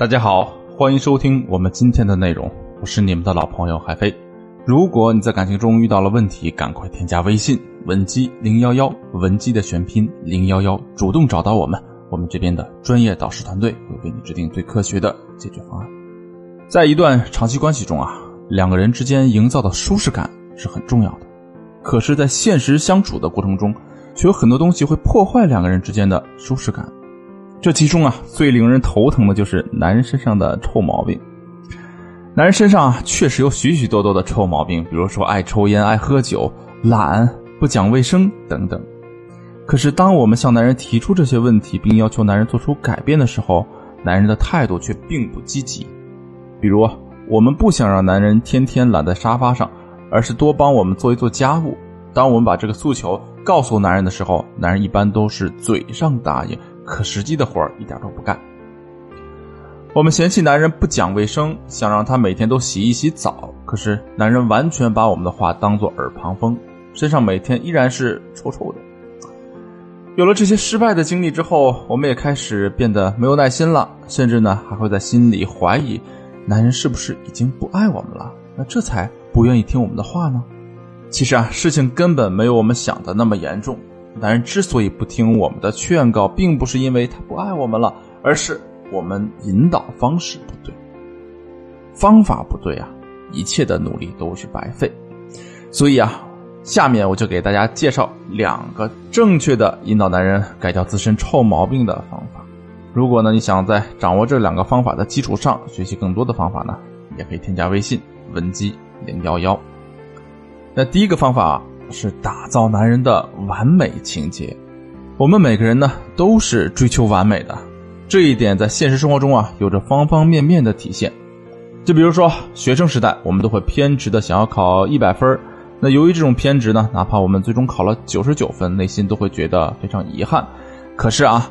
大家好，欢迎收听我们今天的内容，我是你们的老朋友海飞。如果你在感情中遇到了问题，赶快添加微信文姬零幺幺，文姬的全拼零幺幺，主动找到我们，我们这边的专业导师团队会为你制定最科学的解决方案。在一段长期关系中啊，两个人之间营造的舒适感是很重要的，可是，在现实相处的过程中，却有很多东西会破坏两个人之间的舒适感。这其中啊，最令人头疼的就是男人身上的臭毛病。男人身上啊，确实有许许多多的臭毛病，比如说爱抽烟、爱喝酒、懒、不讲卫生等等。可是，当我们向男人提出这些问题，并要求男人做出改变的时候，男人的态度却并不积极。比如，我们不想让男人天天懒在沙发上，而是多帮我们做一做家务。当我们把这个诉求告诉男人的时候，男人一般都是嘴上答应。可实际的活儿一点都不干。我们嫌弃男人不讲卫生，想让他每天都洗一洗澡，可是男人完全把我们的话当作耳旁风，身上每天依然是臭臭的。有了这些失败的经历之后，我们也开始变得没有耐心了，甚至呢还会在心里怀疑，男人是不是已经不爱我们了？那这才不愿意听我们的话呢？其实啊，事情根本没有我们想的那么严重。男人之所以不听我们的劝告，并不是因为他不爱我们了，而是我们引导方式不对，方法不对啊，一切的努力都是白费。所以啊，下面我就给大家介绍两个正确的引导男人改掉自身臭毛病的方法。如果呢，你想在掌握这两个方法的基础上学习更多的方法呢，也可以添加微信文姬零幺幺。那第一个方法啊。是打造男人的完美情节。我们每个人呢都是追求完美的，这一点在现实生活中啊有着方方面面的体现。就比如说学生时代，我们都会偏执的想要考一百分那由于这种偏执呢，哪怕我们最终考了九十九分，内心都会觉得非常遗憾。可是啊，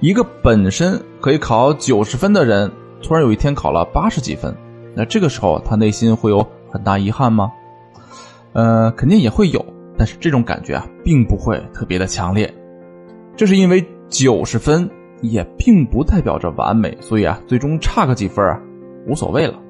一个本身可以考九十分的人，突然有一天考了八十几分，那这个时候他内心会有很大遗憾吗？呃，肯定也会有。但是这种感觉啊，并不会特别的强烈，这是因为九十分也并不代表着完美，所以啊，最终差个几分啊，无所谓了。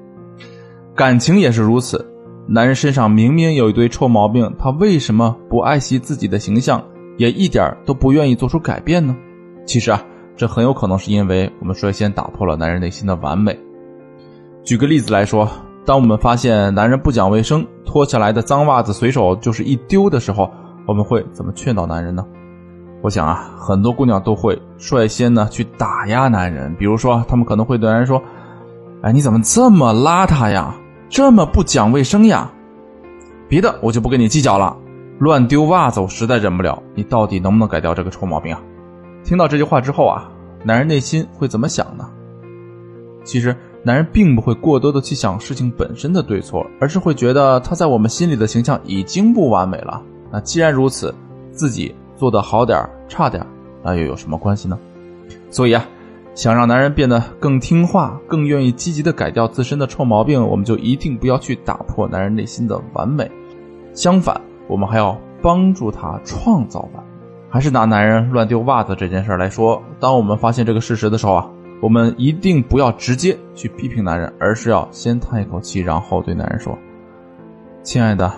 感情也是如此，男人身上明明有一堆臭毛病，他为什么不爱惜自己的形象，也一点都不愿意做出改变呢？其实啊，这很有可能是因为我们率先打破了男人内心的完美。举个例子来说。当我们发现男人不讲卫生，脱下来的脏袜子随手就是一丢的时候，我们会怎么劝导男人呢？我想啊，很多姑娘都会率先呢去打压男人，比如说，他们可能会对男人说：“哎，你怎么这么邋遢呀？这么不讲卫生呀？”别的我就不跟你计较了，乱丢袜子我实在忍不了。你到底能不能改掉这个臭毛病啊？听到这句话之后啊，男人内心会怎么想呢？其实。男人并不会过多的去想事情本身的对错，而是会觉得他在我们心里的形象已经不完美了。那既然如此，自己做的好点差点那又有什么关系呢？所以啊，想让男人变得更听话，更愿意积极的改掉自身的臭毛病，我们就一定不要去打破男人内心的完美。相反，我们还要帮助他创造完。还是拿男人乱丢袜子这件事来说，当我们发现这个事实的时候啊。我们一定不要直接去批评男人，而是要先叹一口气，然后对男人说：“亲爱的，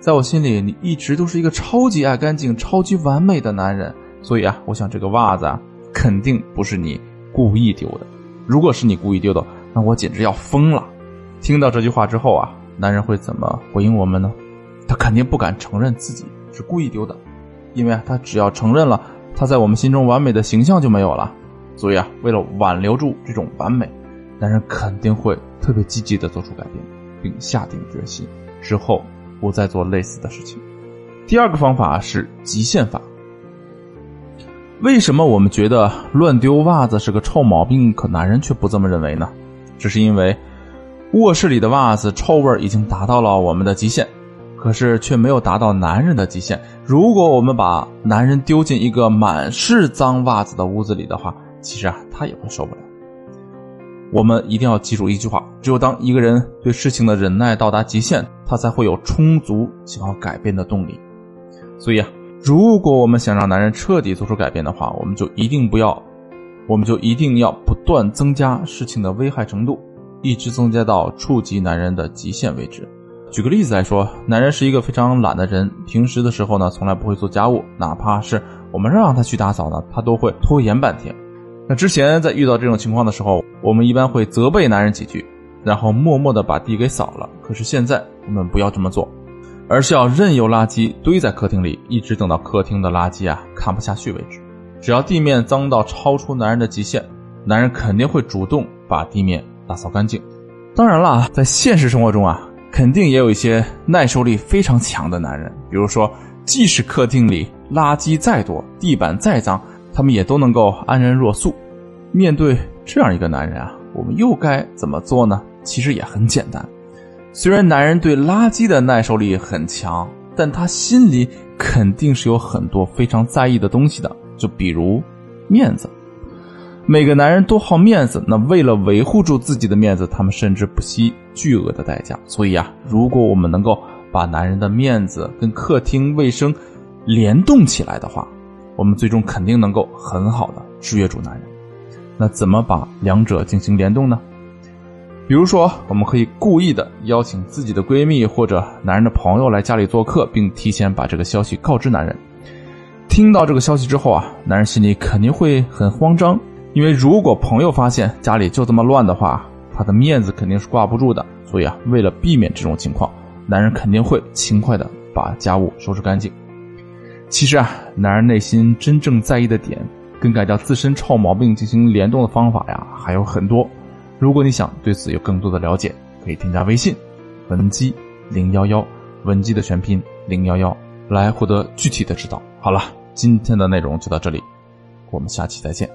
在我心里，你一直都是一个超级爱干净、超级完美的男人。所以啊，我想这个袜子啊，肯定不是你故意丢的。如果是你故意丢的，那我简直要疯了。”听到这句话之后啊，男人会怎么回应我们呢？他肯定不敢承认自己是故意丢的，因为他只要承认了，他在我们心中完美的形象就没有了。所以啊，为了挽留住这种完美，男人肯定会特别积极的做出改变，并下定决心之后不再做类似的事情。第二个方法是极限法。为什么我们觉得乱丢袜子是个臭毛病，可男人却不这么认为呢？这是因为卧室里的袜子臭味已经达到了我们的极限，可是却没有达到男人的极限。如果我们把男人丢进一个满是脏袜子的屋子里的话，其实啊，他也会受不了。我们一定要记住一句话：只有当一个人对事情的忍耐到达极限，他才会有充足想要改变的动力。所以啊，如果我们想让男人彻底做出改变的话，我们就一定不要我们就一定要不断增加事情的危害程度，一直增加到触及男人的极限为止。举个例子来说，男人是一个非常懒的人，平时的时候呢，从来不会做家务，哪怕是我们让他去打扫呢，他都会拖延半天。那之前在遇到这种情况的时候，我们一般会责备男人几句，然后默默的把地给扫了。可是现在我们不要这么做，而是要任由垃圾堆在客厅里，一直等到客厅的垃圾啊看不下去为止。只要地面脏到超出男人的极限，男人肯定会主动把地面打扫干净。当然了，在现实生活中啊，肯定也有一些耐受力非常强的男人，比如说，即使客厅里垃圾再多，地板再脏。他们也都能够安然若素。面对这样一个男人啊，我们又该怎么做呢？其实也很简单。虽然男人对垃圾的耐受力很强，但他心里肯定是有很多非常在意的东西的。就比如面子，每个男人都好面子。那为了维护住自己的面子，他们甚至不惜巨额的代价。所以啊，如果我们能够把男人的面子跟客厅卫生联动起来的话，我们最终肯定能够很好的制约住男人。那怎么把两者进行联动呢？比如说，我们可以故意的邀请自己的闺蜜或者男人的朋友来家里做客，并提前把这个消息告知男人。听到这个消息之后啊，男人心里肯定会很慌张，因为如果朋友发现家里就这么乱的话，他的面子肯定是挂不住的。所以啊，为了避免这种情况，男人肯定会勤快的把家务收拾干净。其实啊，男人内心真正在意的点，跟改掉自身臭毛病进行联动的方法呀，还有很多。如果你想对此有更多的了解，可以添加微信文姬零幺幺，文姬的全拼零幺幺，来获得具体的指导。好了，今天的内容就到这里，我们下期再见。